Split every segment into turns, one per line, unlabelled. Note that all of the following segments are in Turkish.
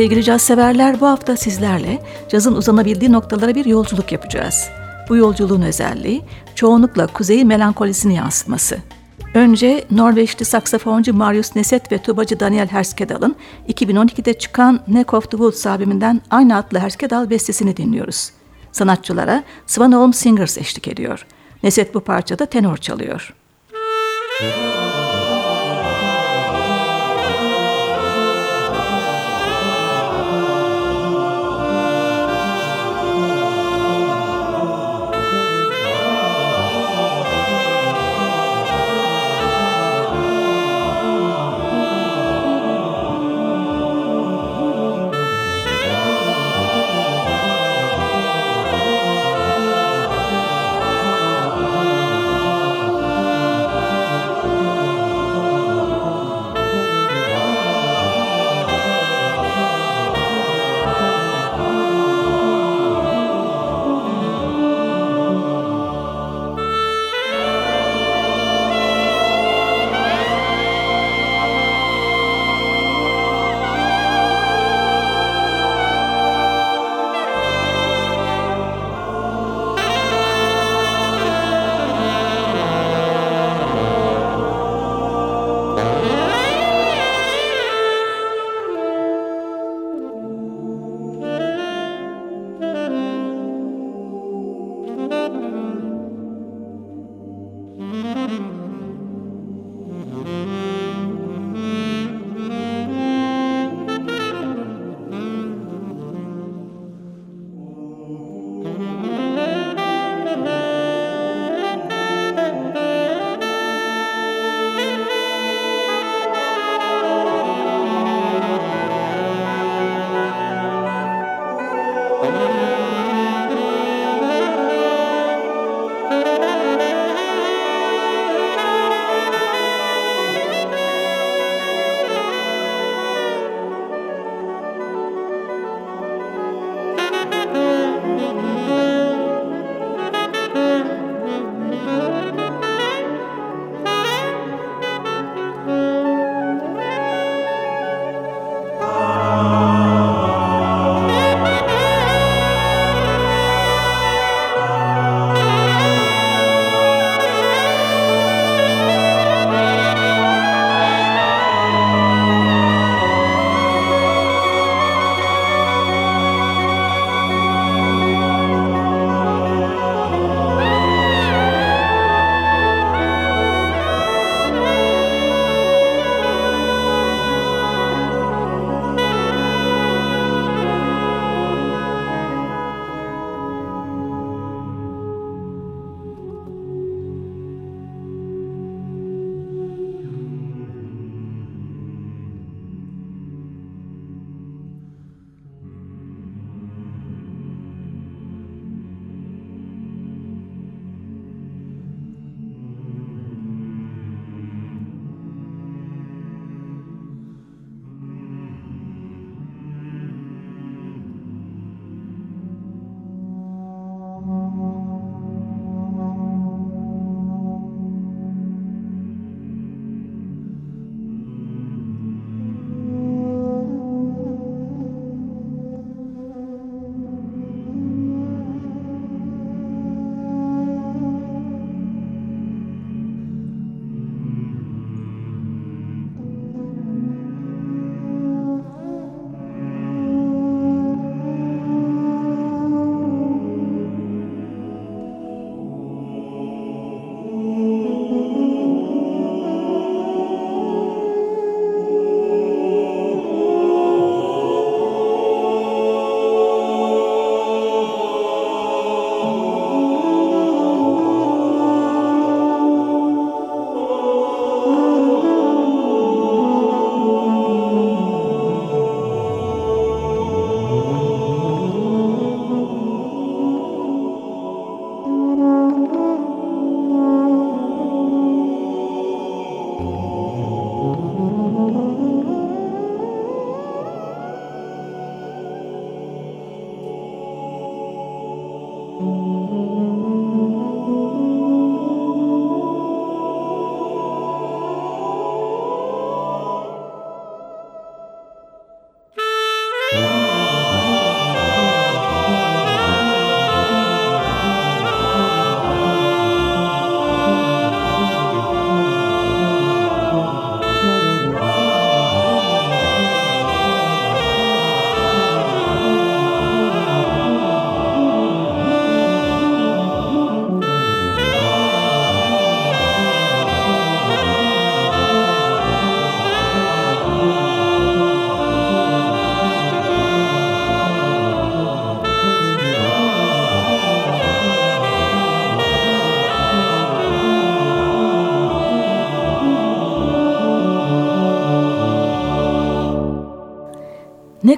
Sevgili caz severler bu hafta sizlerle cazın uzanabildiği noktalara bir yolculuk yapacağız. Bu yolculuğun özelliği çoğunlukla kuzeyi melankolisini yansıtması. Önce Norveçli saksafoncu Marius Neset ve tubacı Daniel Herskedal'ın 2012'de çıkan Neck of the Woods albümünden aynı adlı Herskedal bestesini dinliyoruz. Sanatçılara Swan Singers eşlik ediyor. Neset bu parçada tenor çalıyor. Müzik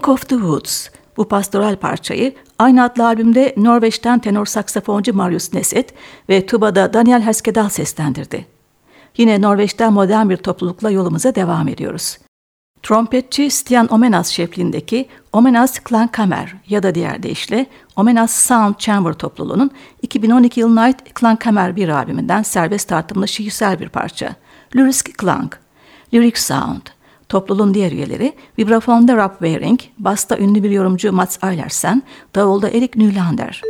Neck of the Woods bu pastoral parçayı aynı adlı albümde Norveç'ten tenor saksafoncu Marius Neset ve tubada Daniel Heskedal seslendirdi. Yine Norveç'ten modern bir toplulukla yolumuza devam ediyoruz. Trompetçi Stian Omenas şefliğindeki Omenas Klangkammer ya da diğer deyişle Omenas Sound Chamber topluluğunun 2012 yılına ait Klangkammer bir albümünden serbest tartımlı şiirsel bir parça. Lyrisk Klang, Lyric Sound. Topluluğun diğer üyeleri vibrafonda Rob Waring, basta ünlü bir yorumcu Mats Eilersen, davulda Erik Nylander.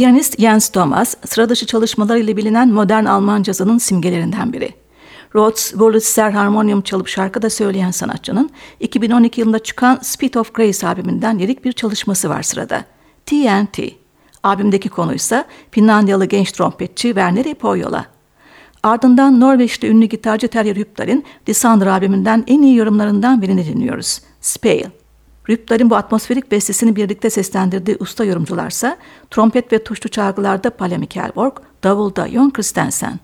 Piyanist Jens Thomas, sıradışı çalışmalarıyla bilinen modern Alman cazının simgelerinden biri. Rhodes, Wurlitzer harmonium çalıp şarkı da söyleyen sanatçının 2012 yılında çıkan Speed of Grace albümünden lirik bir çalışması var sırada. TNT. Albümdeki konu ise Finlandiyalı genç trompetçi Werner Poyola. Ardından Norveçli ünlü gitarcı Terje Rypdal'in Lysander albümünden en iyi yorumlarından birini dinliyoruz. Spale. Rüptar'ın bu atmosferik bestesini birlikte seslendirdiği usta yorumcularsa trompet ve tuşlu çalgılarda Palle Mikkelborg, davulda Jon Christensen.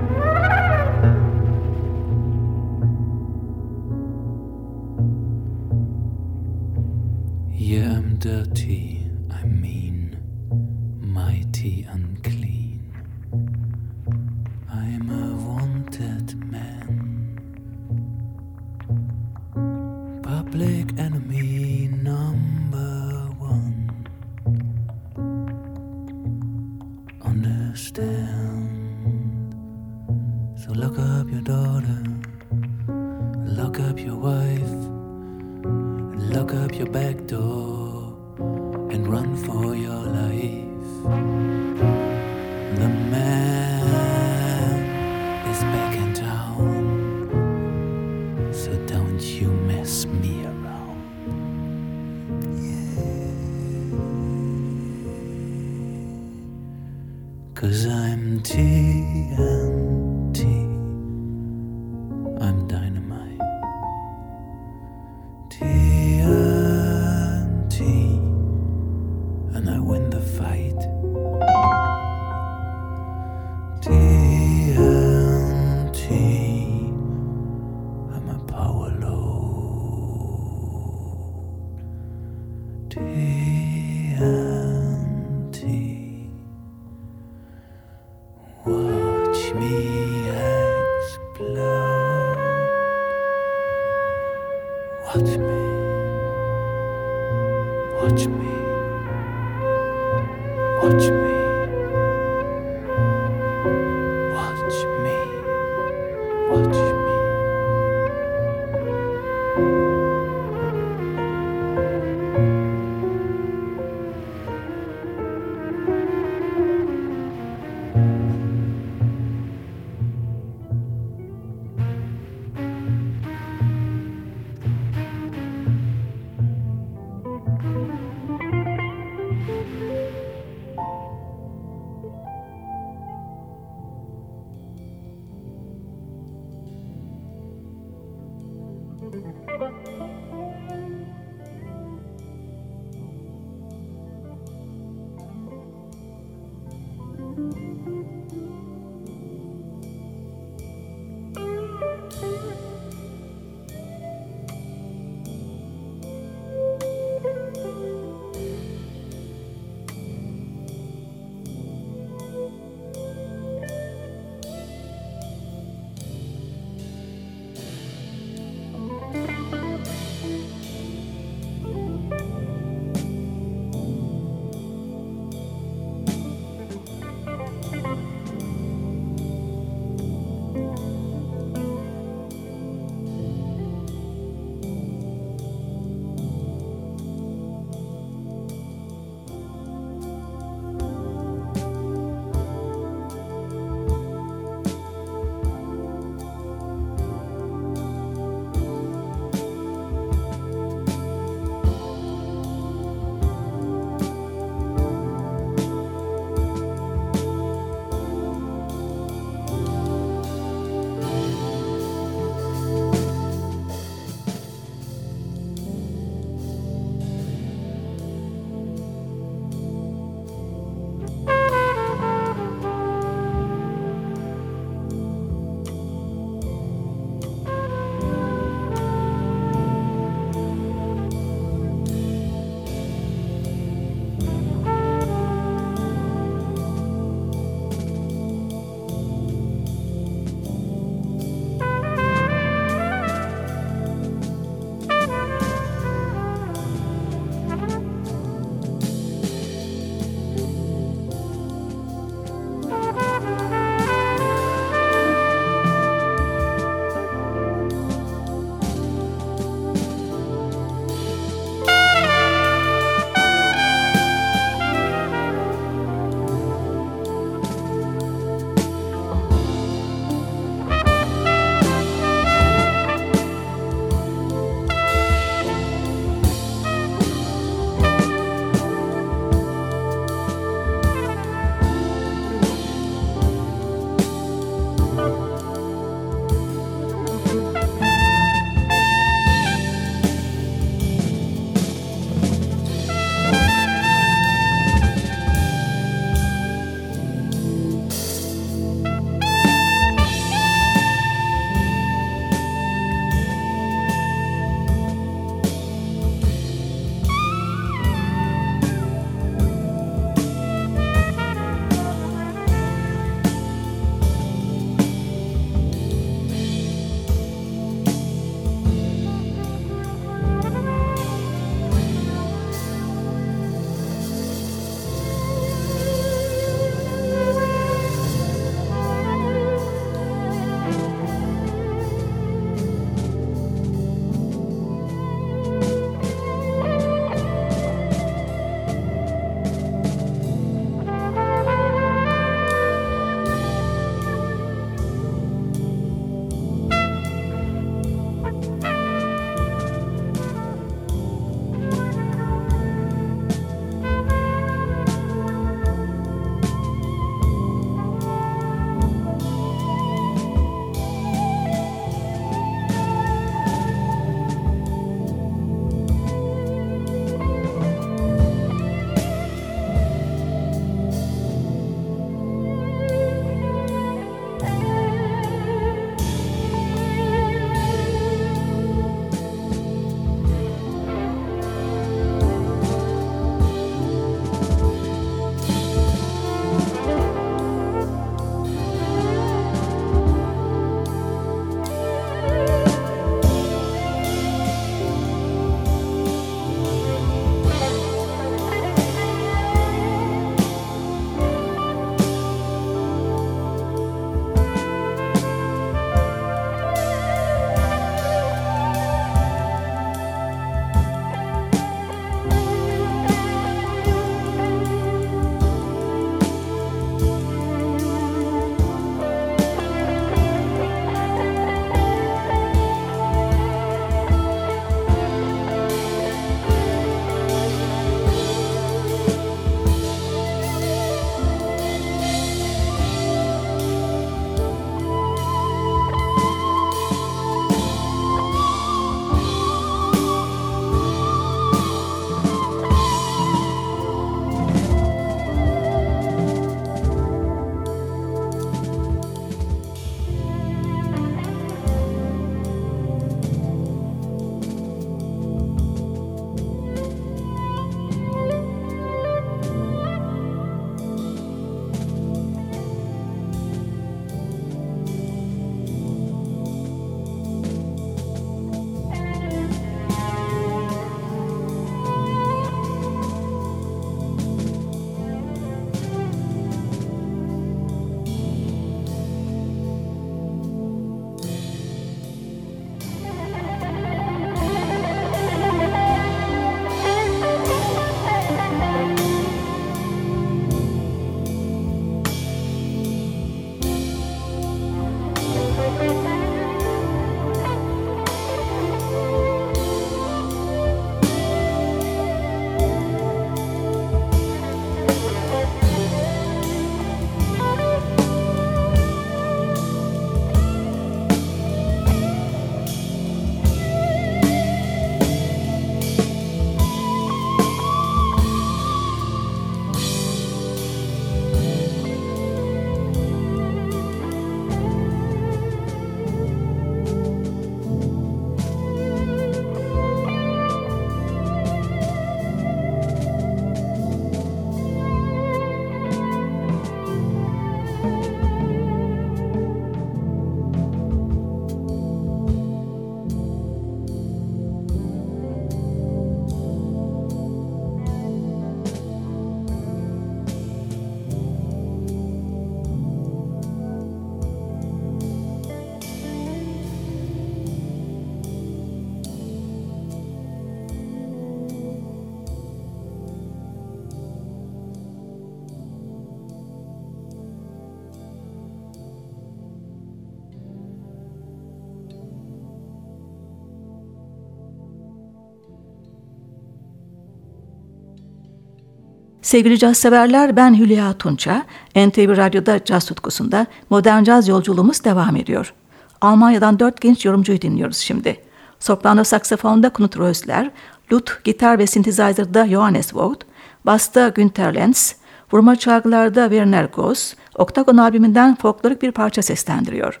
Sevgili caz severler ben Hülya Tunça. NTV Radyo'da caz tutkusunda modern caz yolculuğumuz devam ediyor. Almanya'dan dört genç yorumcuyu dinliyoruz şimdi. Soprano saksafonda Knut Rösler, Lut, gitar ve synthesizer'da Johannes Vogt, basta Günter Lenz, vurma çalgılarda Werner Goss, Oktagon albümünden folklorik bir parça seslendiriyor.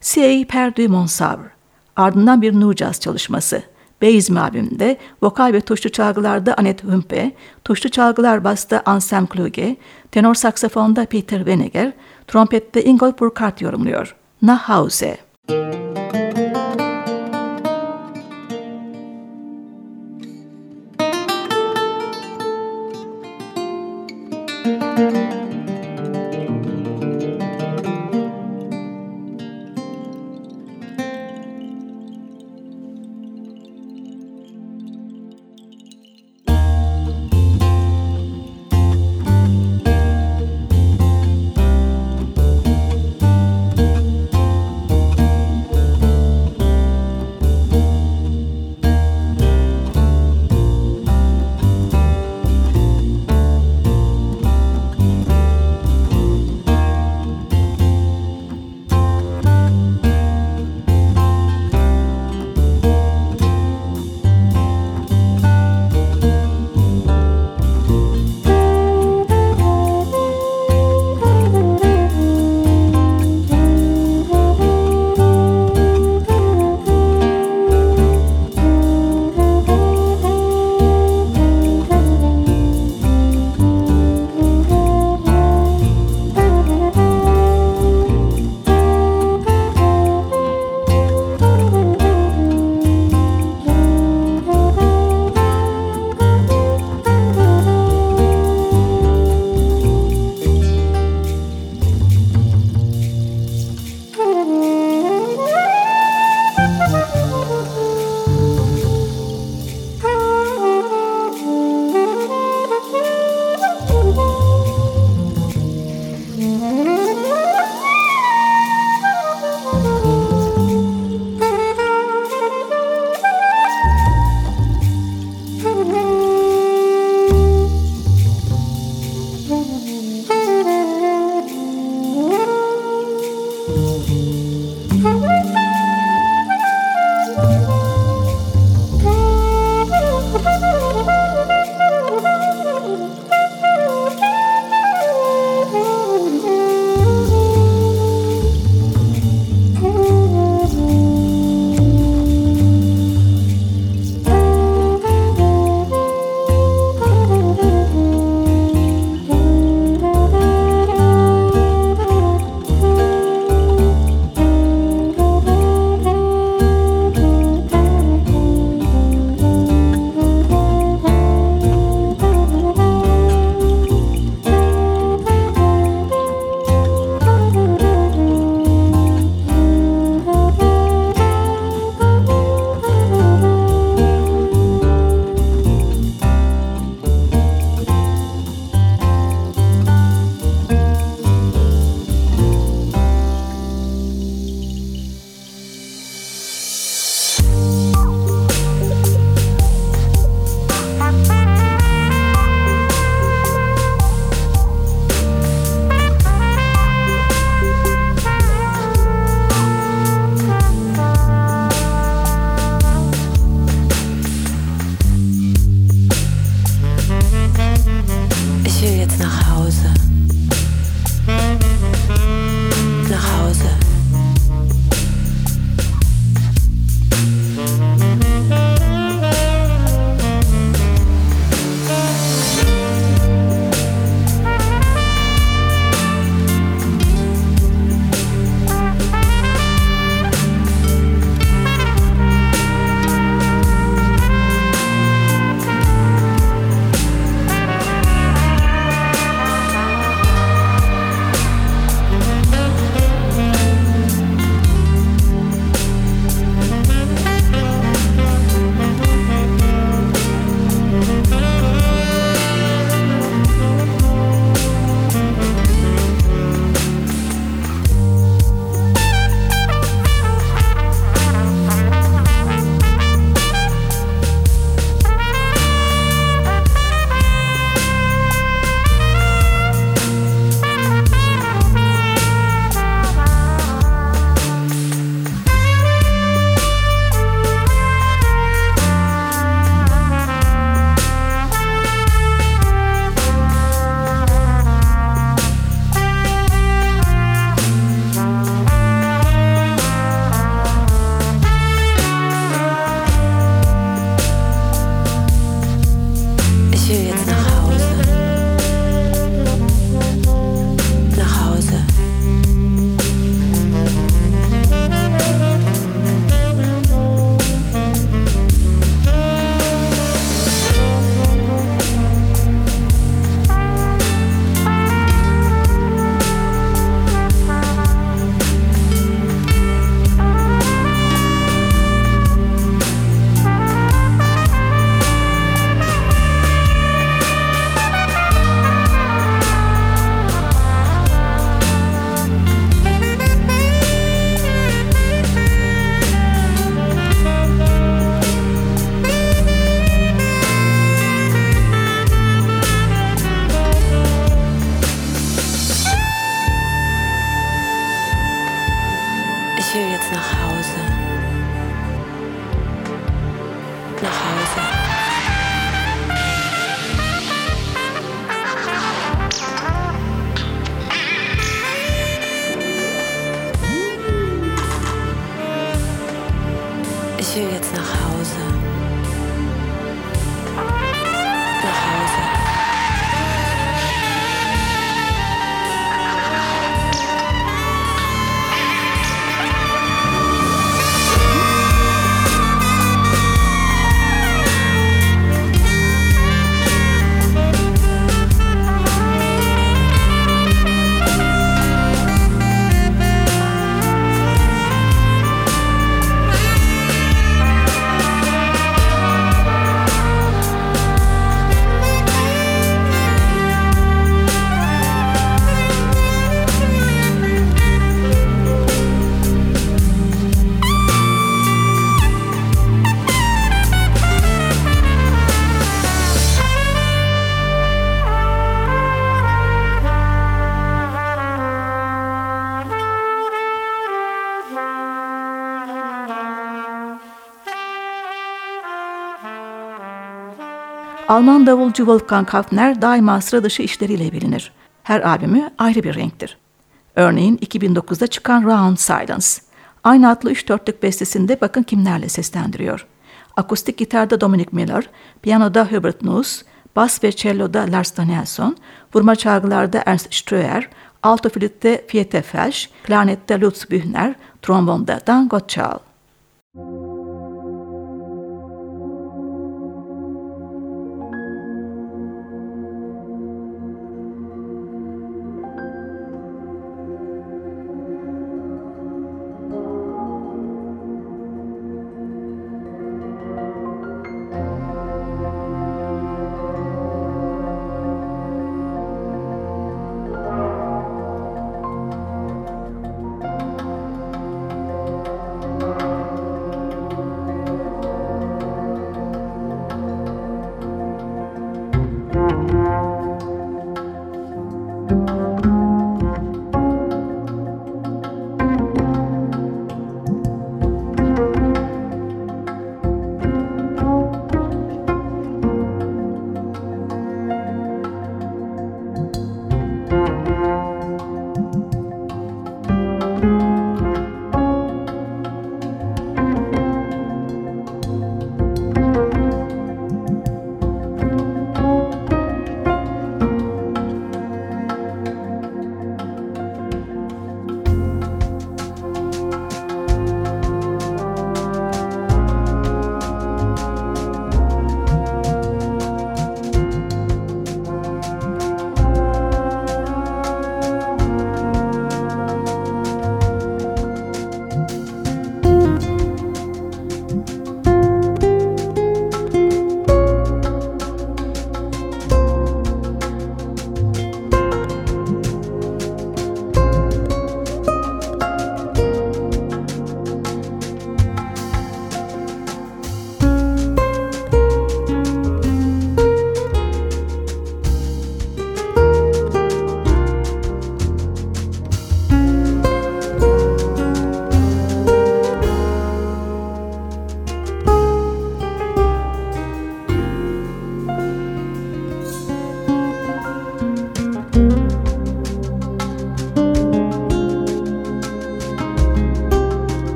C.A. Perdu Monsavre, ardından bir nu jazz çalışması. Beizmi albümünde vokal ve tuşlu çalgılarda Annette Humpe, tuşlu çalgılar basta Anselm Kluge, tenor saksafonda Peter Weneger, trompette Ingolf Burkhardt yorumluyor. Nach Hause. Alman davulcu Wolfgang Hafner daima sıra dışı işleriyle bilinir. Her albümü ayrı bir renktir. Örneğin 2009'da çıkan Round Silence. Aynı adlı üç dörtlük bestesinde bakın kimlerle seslendiriyor. Akustik gitarda Dominic Miller, piyanoda Hubert Nuss, bas ve cello'da Lars Danielsson, vurma çalgılarda Ernst Ströer, alto flütte Fiete Felsch, klarnette Lutz Bühner, trombonda Dan Gottschall.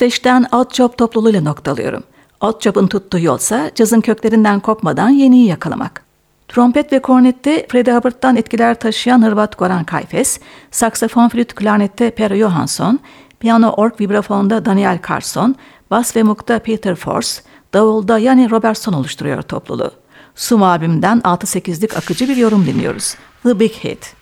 İsveç'ten Oddjob topluluğuyla noktalıyorum. Oddjob'un tuttuğu yolsa cazın köklerinden kopmadan yeniyi yakalamak. Trompet ve kornette Freddie Hubbard'dan etkiler taşıyan Hırvat Goran Kayfes, saksafon flüt klarnette Per Johansson, piyano org vibrafonda Daniel Carson, bas ve mukta Peter Force, davulda yani Robertson oluşturuyor topluluğu. Sum albümünden 6-8'lik akıcı bir yorum dinliyoruz. The Big Hit.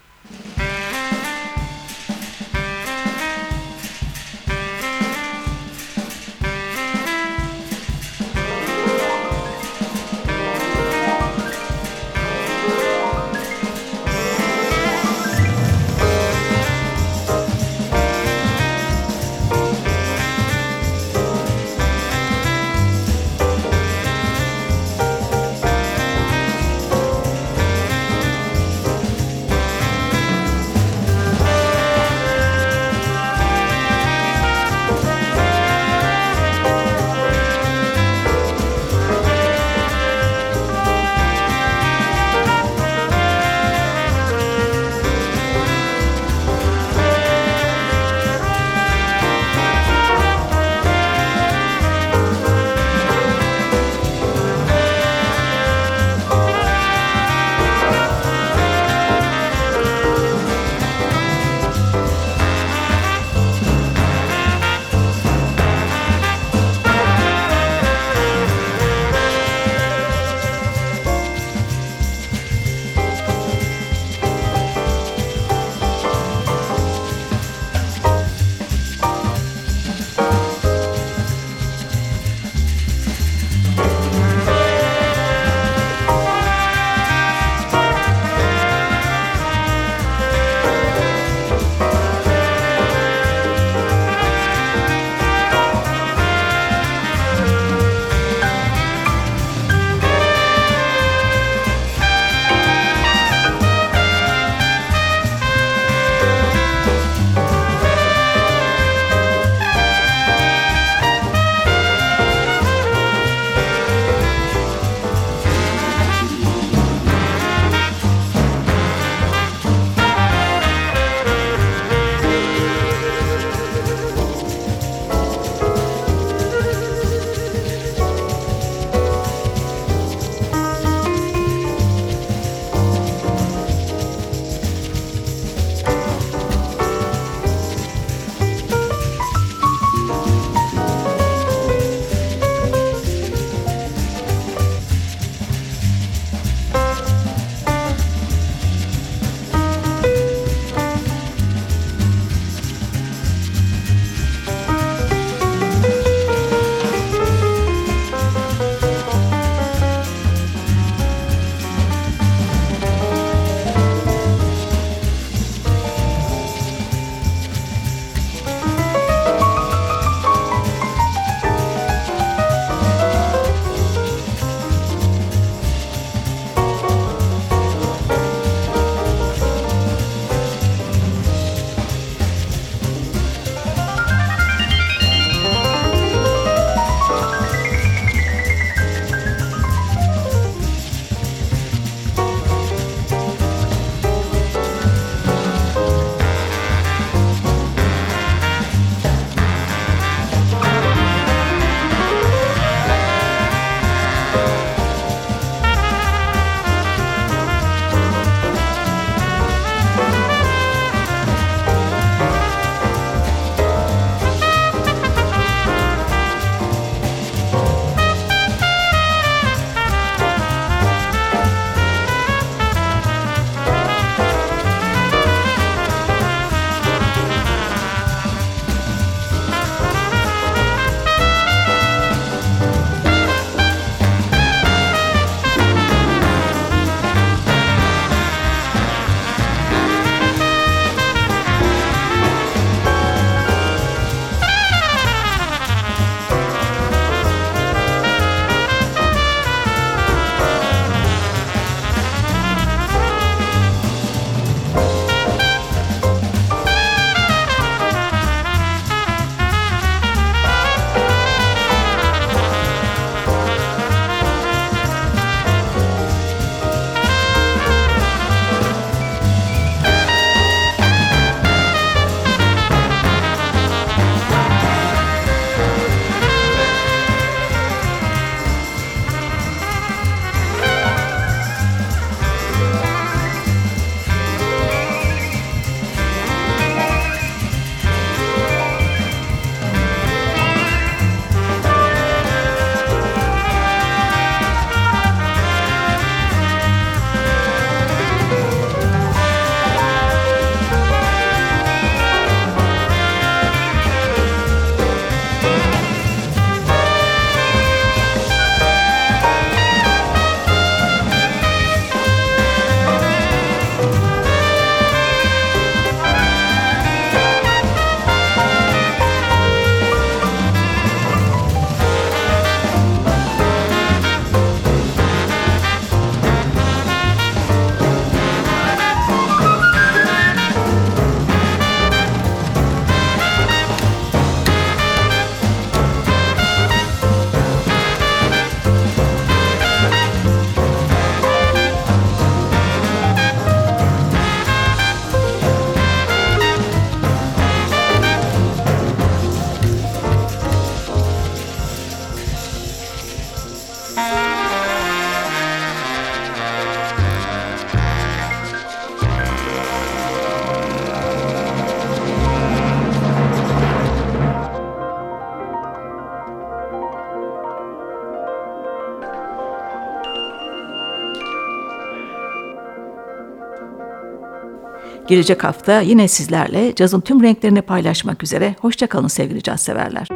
Gelecek hafta yine sizlerle cazın tüm renklerini paylaşmak üzere. Hoşçakalın sevgili caz severler.